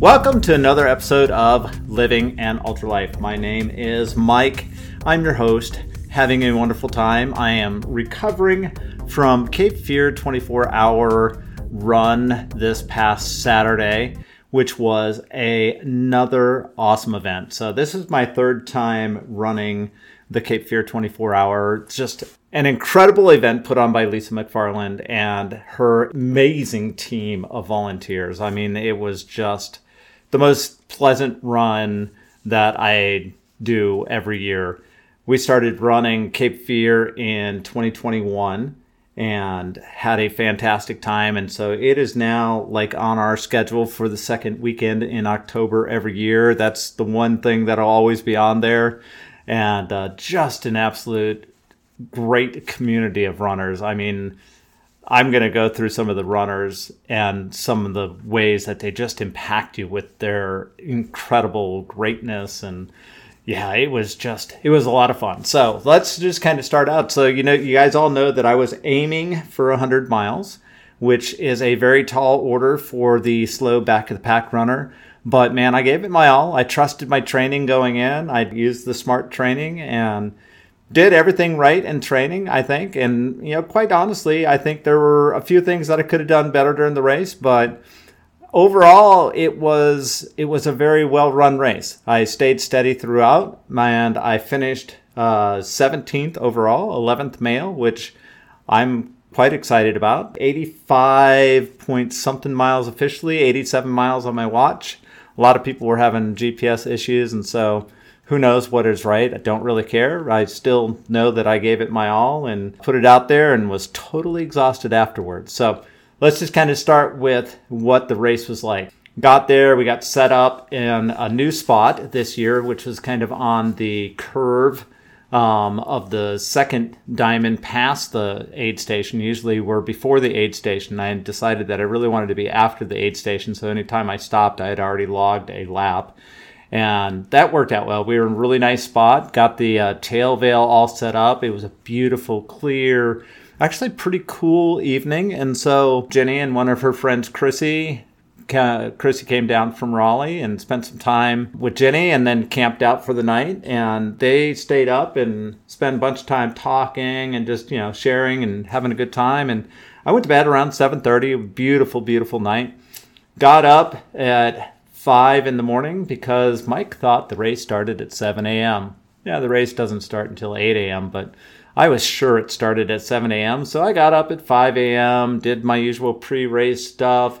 Welcome to another episode of Living an Ultra Life. My name is Mike. I'm your host, having a wonderful time. I am recovering from Cape Fear 24 hour run this past Saturday, which was a, another awesome event. So, this is my third time running the Cape Fear 24 hour. It's just an incredible event put on by Lisa McFarland and her amazing team of volunteers. I mean, it was just the most pleasant run that I do every year. We started running Cape Fear in 2021 and had a fantastic time. And so it is now like on our schedule for the second weekend in October every year. That's the one thing that'll always be on there. And uh, just an absolute great community of runners. I mean, I'm going to go through some of the runners and some of the ways that they just impact you with their incredible greatness and yeah, it was just it was a lot of fun. So let's just kind of start out. So you know, you guys all know that I was aiming for 100 miles, which is a very tall order for the slow back of the pack runner. But man, I gave it my all. I trusted my training going in. I used the smart training and did everything right in training, I think. And, you know, quite honestly, I think there were a few things that I could have done better during the race, but overall it was it was a very well run race. I stayed steady throughout and I finished uh, 17th overall, 11th male, which I'm quite excited about. 85 point something miles officially, 87 miles on my watch. A lot of people were having GPS issues and so who knows what is right? I don't really care. I still know that I gave it my all and put it out there and was totally exhausted afterwards. So let's just kind of start with what the race was like. Got there, we got set up in a new spot this year, which was kind of on the curve um, of the second diamond past the aid station. Usually we're before the aid station. I decided that I really wanted to be after the aid station, so anytime I stopped, I had already logged a lap and that worked out well. We were in a really nice spot. Got the uh, tail veil all set up. It was a beautiful, clear, actually pretty cool evening. And so Jenny and one of her friends, Chrissy, Chrissy came down from Raleigh and spent some time with Jenny and then camped out for the night. And they stayed up and spent a bunch of time talking and just, you know, sharing and having a good time. And I went to bed around 7.30. Beautiful, beautiful night. Got up at five in the morning because Mike thought the race started at 7 a.m. Yeah, the race doesn't start until 8 a.m., but I was sure it started at 7 a.m. So I got up at 5 a.m., did my usual pre race stuff.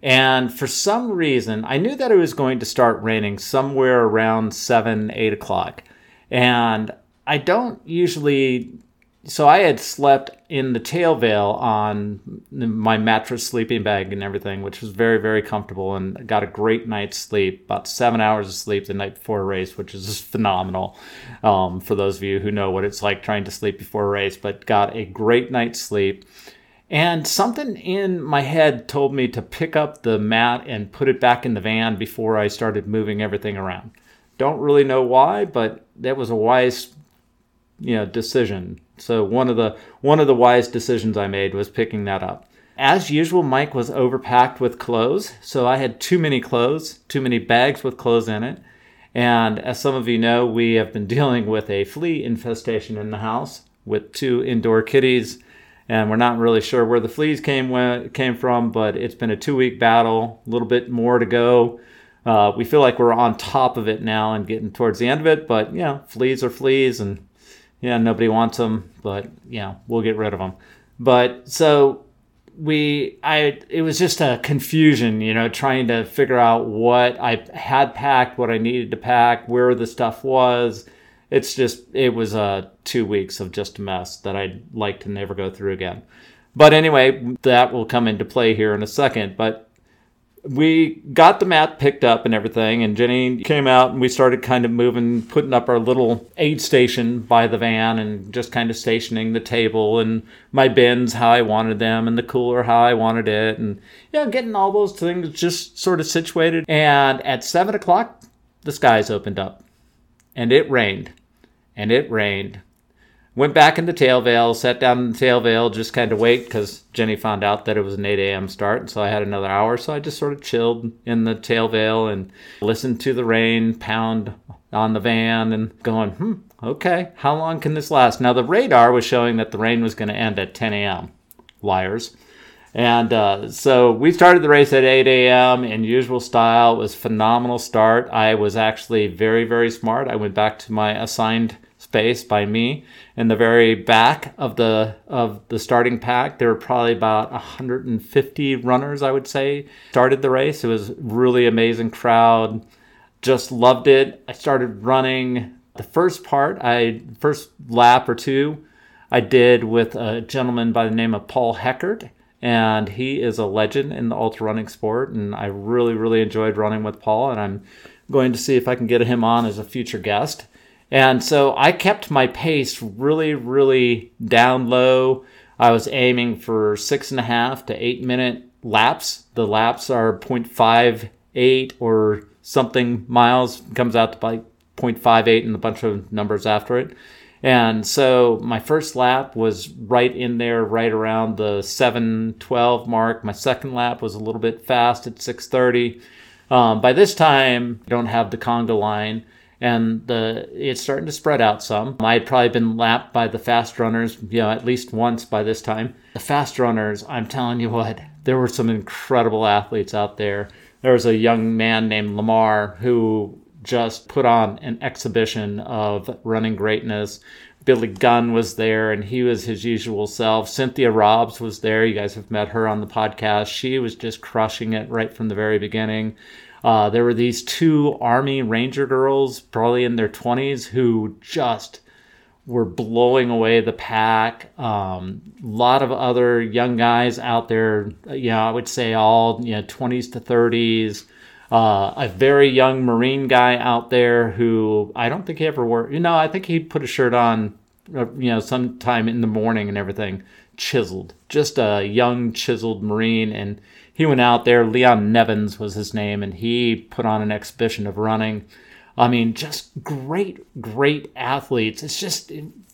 And for some reason, I knew that it was going to start raining somewhere around 7, 8 o'clock. And I don't usually so I had slept in the tail veil on my mattress sleeping bag and everything, which was very, very comfortable and got a great night's sleep, about seven hours of sleep the night before a race, which is just phenomenal um, for those of you who know what it's like trying to sleep before a race, but got a great night's sleep. And something in my head told me to pick up the mat and put it back in the van before I started moving everything around. Don't really know why, but that was a wise you know decision so one of the one of the wise decisions I made was picking that up. As usual, Mike was overpacked with clothes, so I had too many clothes, too many bags with clothes in it. And as some of you know, we have been dealing with a flea infestation in the house with two indoor kitties, and we're not really sure where the fleas came came from, but it's been a two week battle, a little bit more to go. Uh, we feel like we're on top of it now and getting towards the end of it, but you know, fleas are fleas, and yeah, nobody wants them, but yeah, we'll get rid of them. But so we, I, it was just a confusion, you know, trying to figure out what I had packed, what I needed to pack, where the stuff was. It's just, it was uh, two weeks of just a mess that I'd like to never go through again. But anyway, that will come into play here in a second. But we got the mat picked up and everything, and Jenny came out and we started kind of moving, putting up our little aid station by the van and just kind of stationing the table and my bins how I wanted them and the cooler how I wanted it, and yeah, getting all those things just sort of situated. And at seven o'clock, the skies opened up and it rained and it rained. Went back into Tailvale, sat down in Tailvale, just kind of wait because Jenny found out that it was an 8 a.m. start. And so I had another hour. So I just sort of chilled in the Tailvale and listened to the rain pound on the van and going, hmm, okay, how long can this last? Now, the radar was showing that the rain was going to end at 10 a.m. Liars. And uh, so we started the race at 8 a.m. in usual style. It was phenomenal start. I was actually very, very smart. I went back to my assigned space by me in the very back of the of the starting pack. There were probably about 150 runners, I would say, started the race. It was really amazing crowd. Just loved it. I started running the first part. I first lap or two. I did with a gentleman by the name of Paul Heckert and he is a legend in the ultra running sport. And I really, really enjoyed running with Paul, and I'm going to see if I can get him on as a future guest. And so I kept my pace really, really down low. I was aiming for six and a half to eight minute laps. The laps are 0.58 or something miles, comes out to like 0.58 and a bunch of numbers after it. And so my first lap was right in there, right around the 712 mark. My second lap was a little bit fast at 630. Um, by this time, I don't have the conga line and the it's starting to spread out some. I had probably been lapped by the fast runners, you know, at least once by this time. The fast runners, I'm telling you what, there were some incredible athletes out there. There was a young man named Lamar who just put on an exhibition of running greatness. Billy Gunn was there and he was his usual self. Cynthia Robbs was there. You guys have met her on the podcast. She was just crushing it right from the very beginning. Uh, there were these two Army Ranger girls, probably in their 20s, who just were blowing away the pack. A um, lot of other young guys out there, you know, I would say all, you know, 20s to 30s uh, a very young Marine guy out there who I don't think he ever wore. You know, I think he put a shirt on, uh, you know, sometime in the morning and everything. Chiseled, just a young chiseled Marine, and he went out there. Leon Nevins was his name, and he put on an exhibition of running. I mean, just great, great athletes. It's just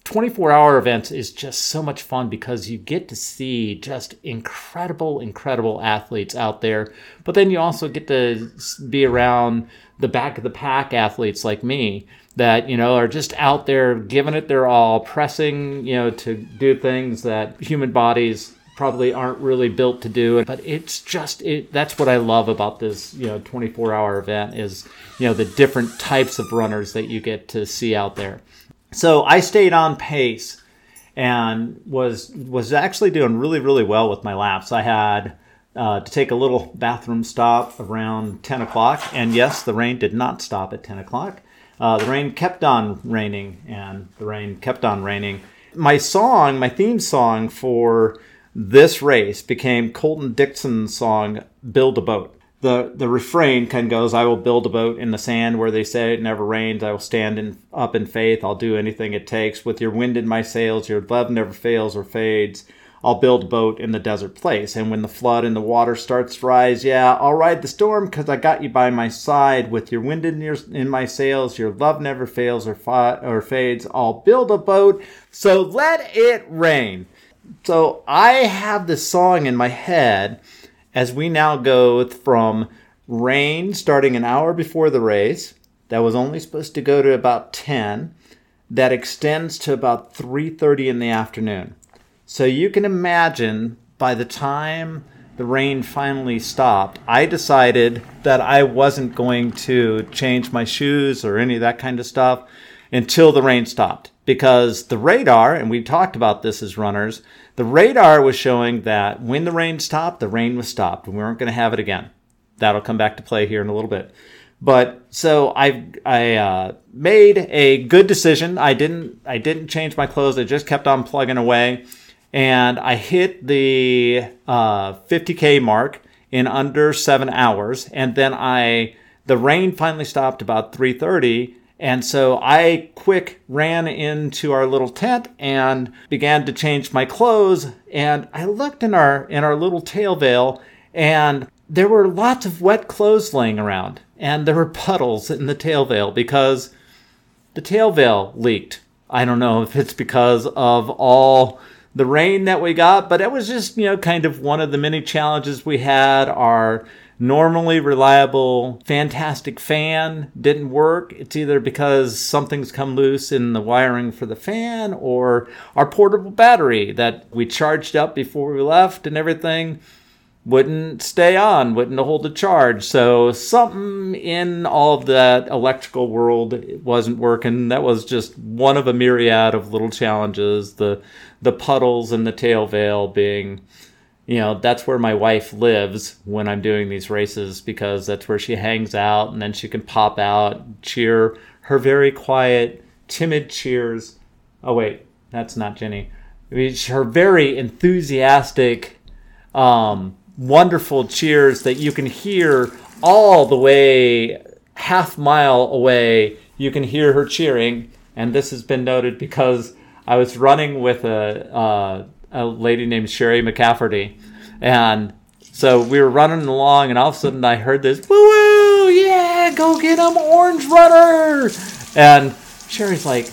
24 hour events is just so much fun because you get to see just incredible, incredible athletes out there. But then you also get to be around the back of the pack athletes like me that, you know, are just out there giving it their all, pressing, you know, to do things that human bodies probably aren't really built to do but it's just it that's what i love about this you know 24 hour event is you know the different types of runners that you get to see out there so I stayed on pace and was was actually doing really really well with my laps. I had uh, to take a little bathroom stop around 10 o'clock, and yes, the rain did not stop at 10 o'clock. Uh, the rain kept on raining, and the rain kept on raining. My song, my theme song for this race became Colton Dixon's song "Build a Boat." the the refrain kind of goes, "I will build a boat in the sand where they say it never rains. I will stand in, up in faith. I'll do anything it takes. With your wind in my sails, your love never fails or fades. I'll build a boat in the desert place. And when the flood and the water starts to rise, yeah, I'll ride the storm because I got you by my side. With your wind in your in my sails, your love never fails or fi- or fades. I'll build a boat. So let it rain." So I have this song in my head as we now go from rain starting an hour before the race that was only supposed to go to about 10 that extends to about 3:30 in the afternoon. So you can imagine by the time the rain finally stopped, I decided that I wasn't going to change my shoes or any of that kind of stuff until the rain stopped because the radar and we talked about this as runners the radar was showing that when the rain stopped, the rain was stopped, and we weren't going to have it again. That'll come back to play here in a little bit. But so I I uh, made a good decision. I didn't I didn't change my clothes. I just kept on plugging away, and I hit the uh, 50k mark in under seven hours. And then I the rain finally stopped about 3:30, and so I quick ran into our little tent and began to change my clothes. And I looked in our in our little tail veil, and there were lots of wet clothes laying around. And there were puddles in the tail veil because the tail veil leaked I don't know if it's because of all the rain that we got, but it was just, you know, kind of one of the many challenges we had. Our normally reliable, fantastic fan didn't work. It's either because something's come loose in the wiring for the fan or our portable battery that we charged up before we left and everything wouldn't stay on, wouldn't hold the charge. So something in all of that electrical world wasn't working. That was just one of a myriad of little challenges. The the puddles and the tail veil being, you know, that's where my wife lives when I'm doing these races because that's where she hangs out and then she can pop out, cheer her very quiet, timid cheers. Oh wait, that's not Jenny. Her very enthusiastic um, wonderful cheers that you can hear all the way half mile away. You can hear her cheering, and this has been noted because I was running with a uh, a lady named Sherry McCafferty, and so we were running along, and all of a sudden I heard this woo woo, yeah, go get him, orange runner, and Sherry's like,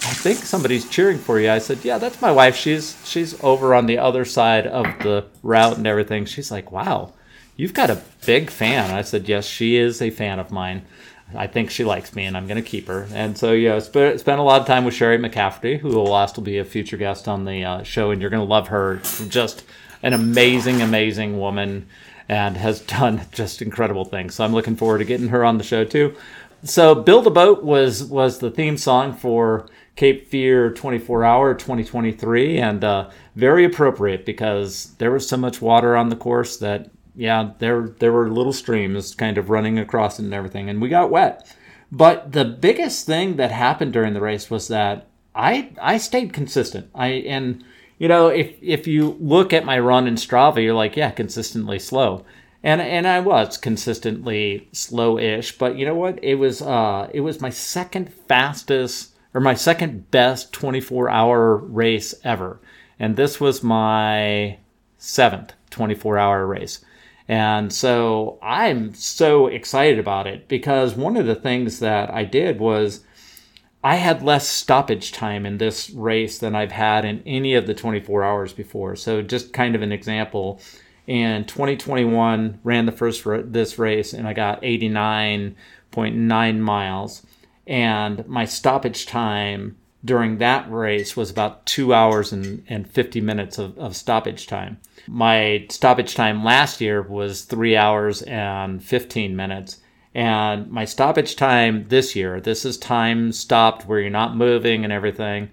I think somebody's cheering for you. I said, Yeah, that's my wife. She's she's over on the other side of the route and everything. She's like, Wow, you've got a big fan. I said, Yes, she is a fan of mine. I think she likes me and I'm going to keep her. And so, yeah, spent, spent a lot of time with Sherry McCafferty, who will also be a future guest on the uh, show, and you're going to love her. Just an amazing, amazing woman and has done just incredible things. So I'm looking forward to getting her on the show too. So Build a Boat was was the theme song for Cape Fear 24 Hour 2023, and uh, very appropriate because there was so much water on the course that yeah, there there were little streams kind of running across it and everything, and we got wet. But the biggest thing that happened during the race was that I I stayed consistent. I and you know if if you look at my run in Strava, you're like yeah, consistently slow. And, and I was consistently slow-ish, but you know what? It was uh, it was my second fastest or my second best 24 hour race ever. And this was my seventh 24 hour race. And so I'm so excited about it because one of the things that I did was I had less stoppage time in this race than I've had in any of the 24 hours before. So just kind of an example, in 2021 ran the first this race and I got 89.9 miles and my stoppage time during that race was about two hours and, and 50 minutes of, of stoppage time. My stoppage time last year was three hours and 15 minutes. And my stoppage time this year, this is time stopped where you're not moving and everything,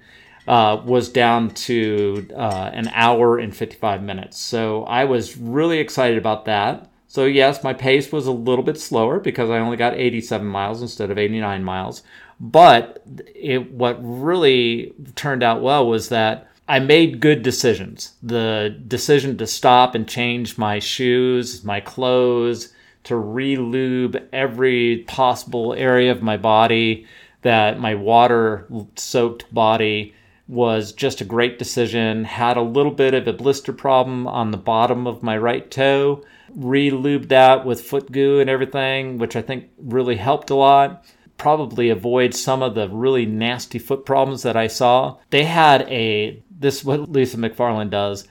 uh, was down to uh, an hour and 55 minutes. So I was really excited about that. So, yes, my pace was a little bit slower because I only got 87 miles instead of 89 miles. But it, what really turned out well was that I made good decisions. The decision to stop and change my shoes, my clothes, to re lube every possible area of my body, that my water soaked body was just a great decision. Had a little bit of a blister problem on the bottom of my right toe re-lubed that with foot goo and everything, which I think really helped a lot. Probably avoid some of the really nasty foot problems that I saw. They had a this what Lisa McFarland does.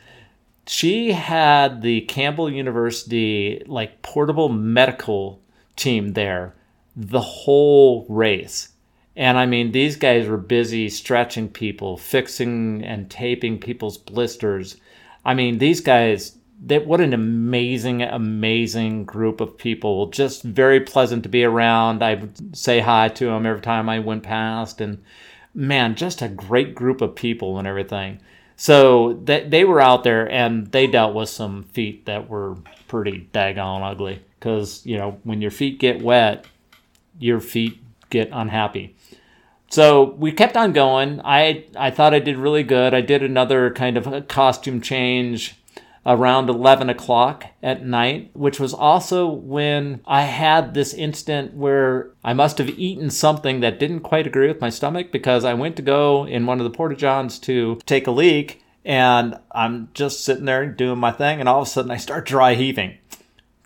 She had the Campbell University like portable medical team there the whole race. And I mean, these guys were busy stretching people, fixing and taping people's blisters. I mean, these guys that what an amazing, amazing group of people. Just very pleasant to be around. I would say hi to them every time I went past, and man, just a great group of people and everything. So they, they were out there and they dealt with some feet that were pretty daggone ugly. Because, you know, when your feet get wet, your feet get unhappy. So we kept on going. I I thought I did really good. I did another kind of costume change around 11 o'clock at night, which was also when I had this instant where I must have eaten something that didn't quite agree with my stomach because I went to go in one of the porta johns to take a leak and I'm just sitting there doing my thing and all of a sudden I start dry heaving.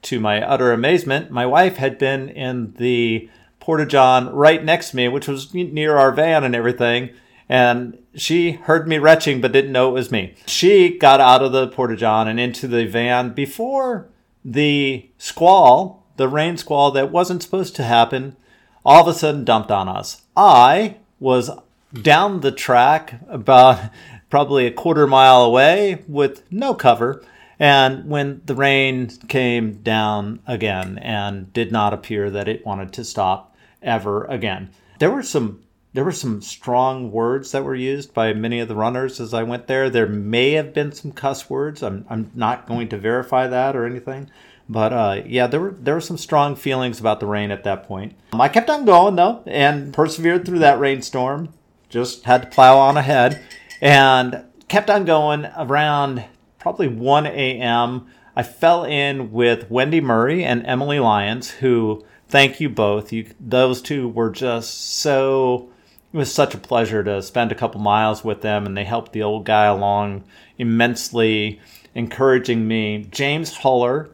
To my utter amazement, my wife had been in the porta john right next to me, which was near our van and everything and she heard me retching but didn't know it was me. She got out of the porta john and into the van before the squall, the rain squall that wasn't supposed to happen, all of a sudden dumped on us. I was down the track about probably a quarter mile away with no cover. And when the rain came down again and did not appear that it wanted to stop ever again, there were some there were some strong words that were used by many of the runners as I went there. There may have been some cuss words. I'm, I'm not going to verify that or anything. But uh, yeah, there were there were some strong feelings about the rain at that point. Um, I kept on going though and persevered through that rainstorm. Just had to plow on ahead and kept on going around probably 1 a.m. I fell in with Wendy Murray and Emily Lyons, who thank you both. You those two were just so it was such a pleasure to spend a couple miles with them, and they helped the old guy along immensely, encouraging me. James Huller,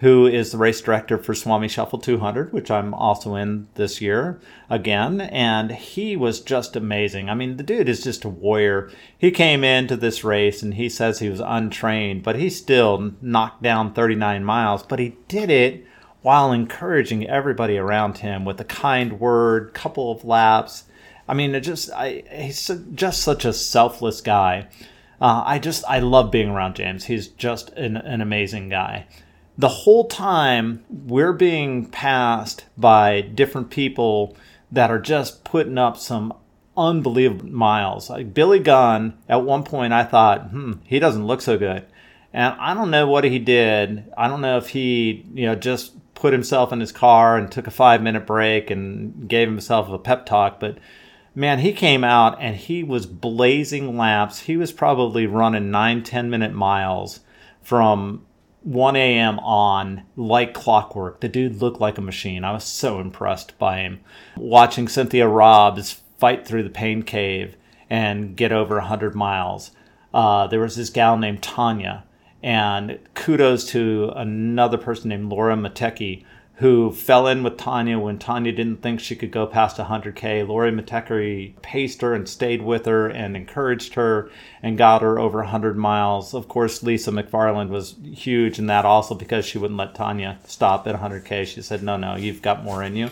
who is the race director for Swami Shuffle 200, which I'm also in this year again, and he was just amazing. I mean, the dude is just a warrior. He came into this race and he says he was untrained, but he still knocked down 39 miles, but he did it while encouraging everybody around him with a kind word, couple of laps I mean, it just I he's just such a selfless guy. Uh, I just I love being around James. He's just an, an amazing guy. The whole time we're being passed by different people that are just putting up some unbelievable miles. Like Billy Gunn, at one point I thought, hmm, he doesn't look so good. And I don't know what he did. I don't know if he, you know, just put himself in his car and took a five minute break and gave himself a pep talk, but man, he came out and he was blazing laps. He was probably running nine, 10 minute miles from 1 a.m. on like clockwork. The dude looked like a machine. I was so impressed by him. Watching Cynthia Robbs fight through the pain cave and get over 100 miles. Uh, there was this gal named Tanya, and kudos to another person named Laura Matecki who fell in with Tanya when Tanya didn't think she could go past 100K. Lori Mateckery paced her and stayed with her and encouraged her and got her over 100 miles. Of course, Lisa McFarland was huge in that also because she wouldn't let Tanya stop at 100K. She said, no, no, you've got more in you.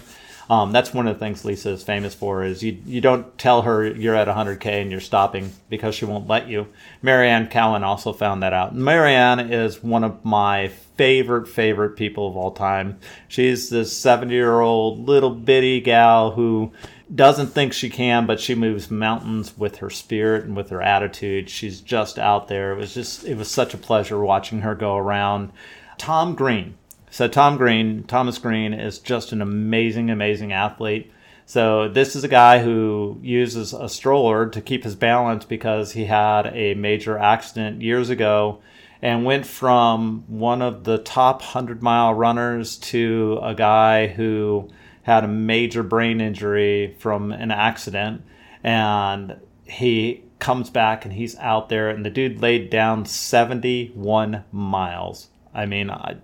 Um, that's one of the things Lisa is famous for is you you don't tell her you're at 100k and you're stopping because she won't let you. Marianne Cowan also found that out. Marianne is one of my favorite favorite people of all time. She's this 70 year old little bitty gal who doesn't think she can, but she moves mountains with her spirit and with her attitude. She's just out there. It was just it was such a pleasure watching her go around. Tom Green so Tom Green, Thomas Green is just an amazing, amazing athlete. So this is a guy who uses a stroller to keep his balance because he had a major accident years ago and went from one of the top 100 mile runners to a guy who had a major brain injury from an accident and he comes back and he's out there and the dude laid down 71 miles. I mean, I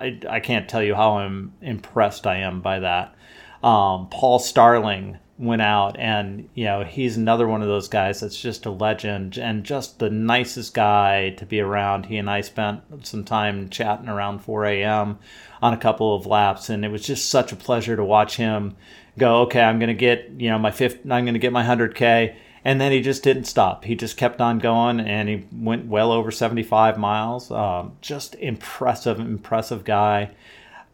I, I can't tell you how I'm impressed I am by that. Um, Paul Starling went out, and you know he's another one of those guys that's just a legend and just the nicest guy to be around. He and I spent some time chatting around 4 a.m. on a couple of laps, and it was just such a pleasure to watch him go. Okay, I'm gonna get you know my fifth. I'm gonna get my 100k and then he just didn't stop. He just kept on going, and he went well over 75 miles. Um, just impressive, impressive guy.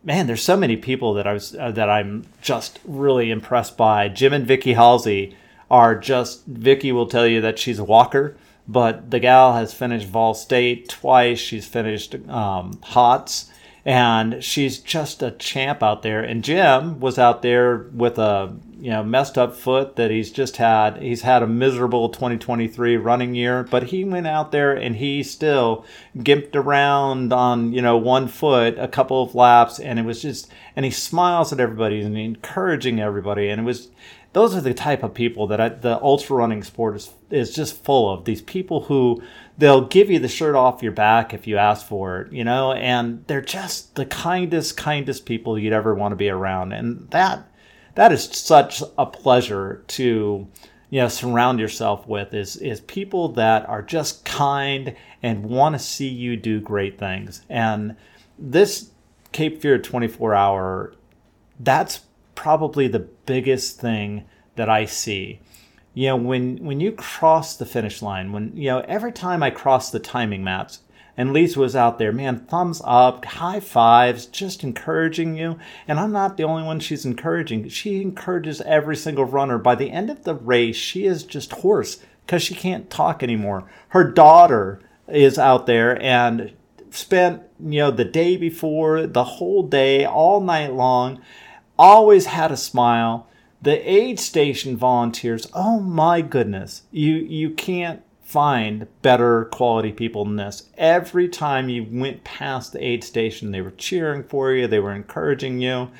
Man, there's so many people that I was uh, that I'm just really impressed by. Jim and Vicky Halsey are just. Vicky will tell you that she's a walker, but the gal has finished Vol State twice. She's finished um, HOTS and she's just a champ out there. And Jim was out there with a you know messed up foot that he's just had. He's had a miserable 2023 running year, but he went out there and he still gimped around on you know one foot a couple of laps, and it was just and he smiles at everybody and encouraging everybody, and it was those are the type of people that I, the ultra running sport is is just full of. These people who they'll give you the shirt off your back if you ask for it, you know, and they're just the kindest, kindest people you'd ever want to be around, and that that is such a pleasure to you know surround yourself with is is people that are just kind and want to see you do great things. And this cape fear 24 hour that's probably the biggest thing that i see. You know when when you cross the finish line when you know every time i cross the timing mats and Lisa was out there, man, thumbs up, high fives, just encouraging you. And I'm not the only one she's encouraging. She encourages every single runner. By the end of the race, she is just hoarse because she can't talk anymore. Her daughter is out there and spent, you know, the day before, the whole day, all night long, always had a smile. The aid station volunteers, oh my goodness, you you can't find better quality people than this. Every time you went past the aid station, they were cheering for you, they were encouraging you.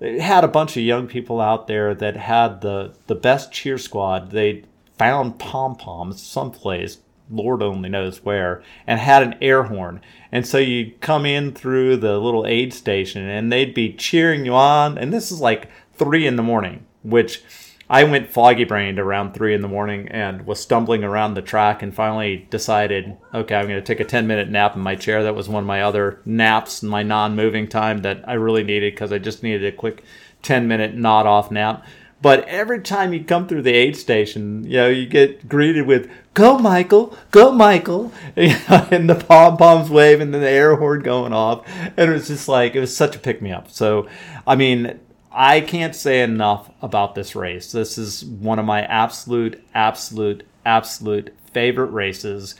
They had a bunch of young people out there that had the, the best cheer squad. They found pom poms someplace, Lord only knows where, and had an air horn. And so you'd come in through the little aid station and they'd be cheering you on. And this is like three in the morning, which I went foggy brained around three in the morning and was stumbling around the track and finally decided, okay, I'm going to take a 10 minute nap in my chair. That was one of my other naps, my non moving time that I really needed because I just needed a quick 10 minute nod off nap. But every time you come through the aid station, you know, you get greeted with "Go, Michael! Go, Michael!" and the pom poms wave and the air horn going off, and it was just like it was such a pick me up. So, I mean, I can't say enough about this race. This is one of my absolute, absolute, absolute favorite races.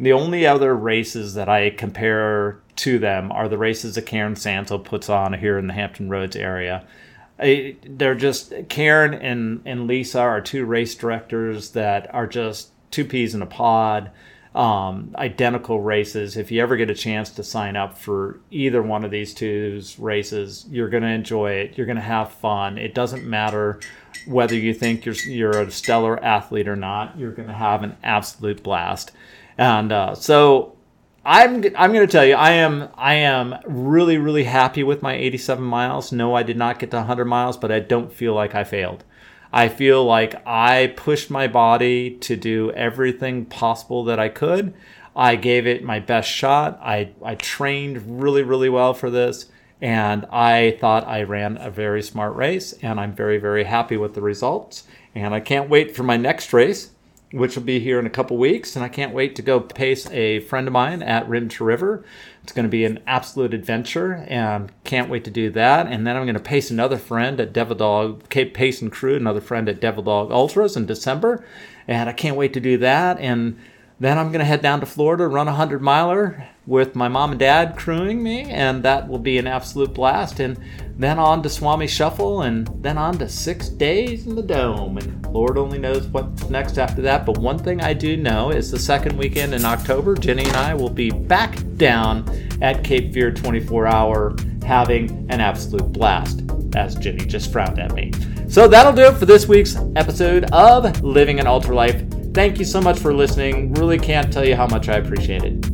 The only other races that I compare to them are the races that Karen Santo puts on here in the Hampton Roads area. I, they're just Karen and, and Lisa are two race directors that are just two peas in a pod um, identical races. If you ever get a chance to sign up for either one of these two races, you're going to enjoy it. You're going to have fun. It doesn't matter whether you think you're you're a stellar athlete or not. You're going to have an absolute blast. And uh, so I'm I'm going to tell you I am I am really really happy with my 87 miles. No, I did not get to 100 miles, but I don't feel like I failed. I feel like I pushed my body to do everything possible that I could. I gave it my best shot. I, I trained really, really well for this. And I thought I ran a very smart race. And I'm very, very happy with the results. And I can't wait for my next race, which will be here in a couple weeks. And I can't wait to go pace a friend of mine at Rim to River. It's going to be an absolute adventure and can't wait to do that. And then I'm going to pace another friend at Devil Dog, Cape Pace and Crew, another friend at Devil Dog Ultras in December. And I can't wait to do that. And then I'm going to head down to Florida, run a 100 miler with my mom and dad crewing me, and that will be an absolute blast. And then on to Swami Shuffle, and then on to six days in the Dome. And Lord only knows what's next after that. But one thing I do know is the second weekend in October, Jenny and I will be back down at Cape Fear 24 Hour having an absolute blast, as Jenny just frowned at me. So that'll do it for this week's episode of Living an Ultra Life. Thank you so much for listening. Really can't tell you how much I appreciate it.